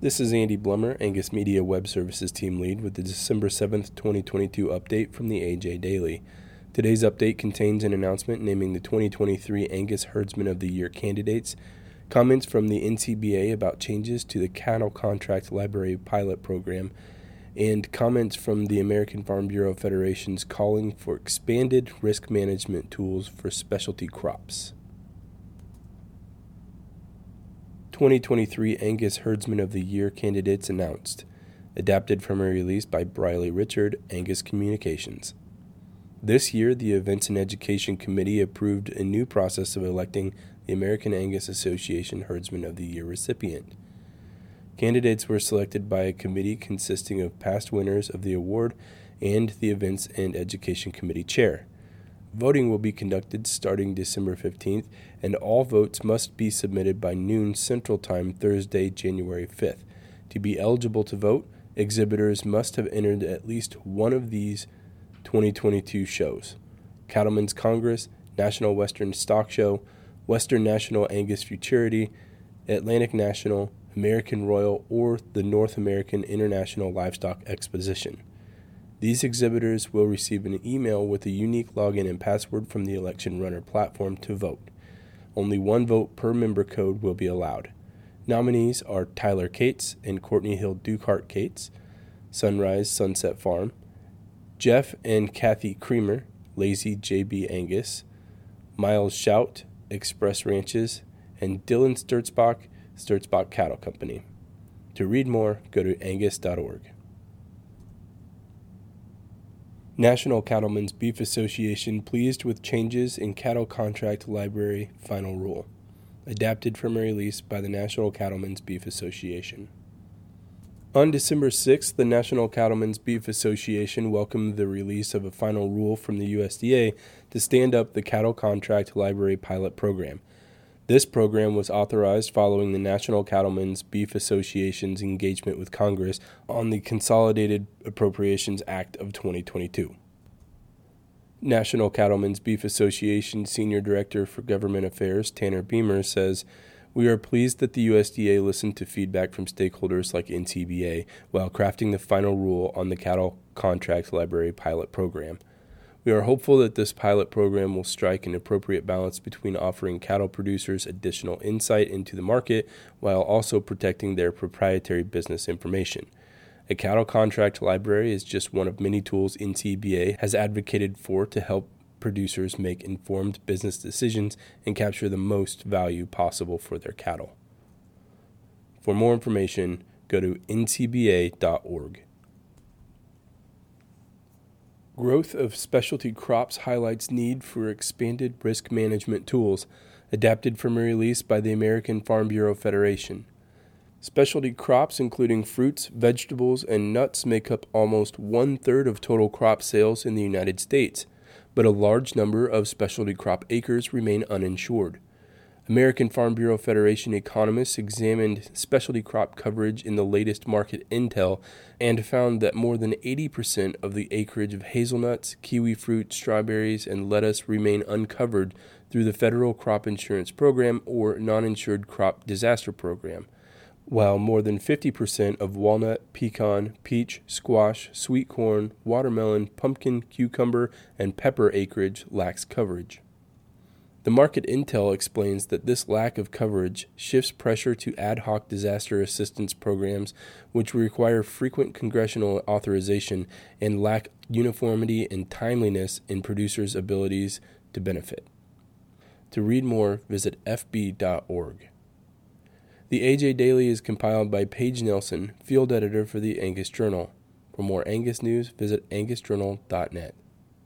This is Andy Blummer, Angus Media Web Services Team Lead, with the December 7th, 2022 update from the AJ Daily. Today's update contains an announcement naming the 2023 Angus Herdsman of the Year candidates, comments from the NCBA about changes to the cattle contract library pilot program, and comments from the American Farm Bureau Federation's calling for expanded risk management tools for specialty crops. 2023 Angus Herdsman of the Year candidates announced. Adapted from a release by Briley Richard, Angus Communications. This year, the Events and Education Committee approved a new process of electing the American Angus Association Herdsman of the Year recipient. Candidates were selected by a committee consisting of past winners of the award and the Events and Education Committee chair. Voting will be conducted starting December 15th, and all votes must be submitted by noon Central Time Thursday, January 5th. To be eligible to vote, exhibitors must have entered at least one of these 2022 shows Cattlemen's Congress, National Western Stock Show, Western National Angus Futurity, Atlantic National, American Royal, or the North American International Livestock Exposition. These exhibitors will receive an email with a unique login and password from the Election Runner platform to vote. Only one vote per member code will be allowed. Nominees are Tyler Cates and Courtney Hill Dukart Cates, Sunrise Sunset Farm, Jeff and Kathy Creamer, Lazy JB Angus, Miles Shout, Express Ranches, and Dylan Sturzbach, Sturzbach Cattle Company. To read more, go to angus.org. National Cattlemen's Beef Association pleased with changes in cattle contract library final rule. Adapted from a release by the National Cattlemen's Beef Association. On December 6th, the National Cattlemen's Beef Association welcomed the release of a final rule from the USDA to stand up the cattle contract library pilot program. This program was authorized following the National Cattlemen's Beef Association's engagement with Congress on the Consolidated Appropriations Act of 2022. National Cattlemen's Beef Association Senior Director for Government Affairs Tanner Beymer says, We are pleased that the USDA listened to feedback from stakeholders like NCBA while crafting the final rule on the cattle contract library pilot program. We are hopeful that this pilot program will strike an appropriate balance between offering cattle producers additional insight into the market while also protecting their proprietary business information. A cattle contract library is just one of many tools NCBA has advocated for to help producers make informed business decisions and capture the most value possible for their cattle. For more information, go to ncba.org. Growth of specialty crops highlights need for expanded risk management tools, adapted from a release by the American Farm Bureau Federation. Specialty crops, including fruits, vegetables, and nuts, make up almost one third of total crop sales in the United States, but a large number of specialty crop acres remain uninsured. American Farm Bureau Federation economists examined specialty crop coverage in the latest market intel and found that more than 80% of the acreage of hazelnuts, kiwi fruit, strawberries, and lettuce remain uncovered through the Federal Crop Insurance Program or Non Insured Crop Disaster Program, while more than 50% of walnut, pecan, peach, squash, sweet corn, watermelon, pumpkin, cucumber, and pepper acreage lacks coverage. The market intel explains that this lack of coverage shifts pressure to ad hoc disaster assistance programs, which require frequent congressional authorization and lack uniformity and timeliness in producers' abilities to benefit. To read more, visit fb.org. The AJ Daily is compiled by Paige Nelson, field editor for the Angus Journal. For more Angus news, visit angusjournal.net.